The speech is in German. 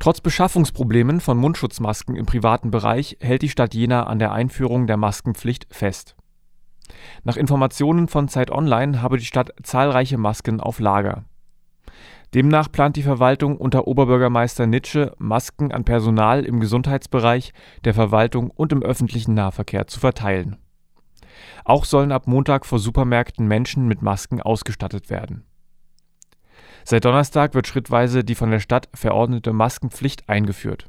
Trotz Beschaffungsproblemen von Mundschutzmasken im privaten Bereich hält die Stadt Jena an der Einführung der Maskenpflicht fest. Nach Informationen von Zeit Online habe die Stadt zahlreiche Masken auf Lager. Demnach plant die Verwaltung unter Oberbürgermeister Nitsche, Masken an Personal im Gesundheitsbereich, der Verwaltung und im öffentlichen Nahverkehr zu verteilen. Auch sollen ab Montag vor Supermärkten Menschen mit Masken ausgestattet werden. Seit Donnerstag wird schrittweise die von der Stadt verordnete Maskenpflicht eingeführt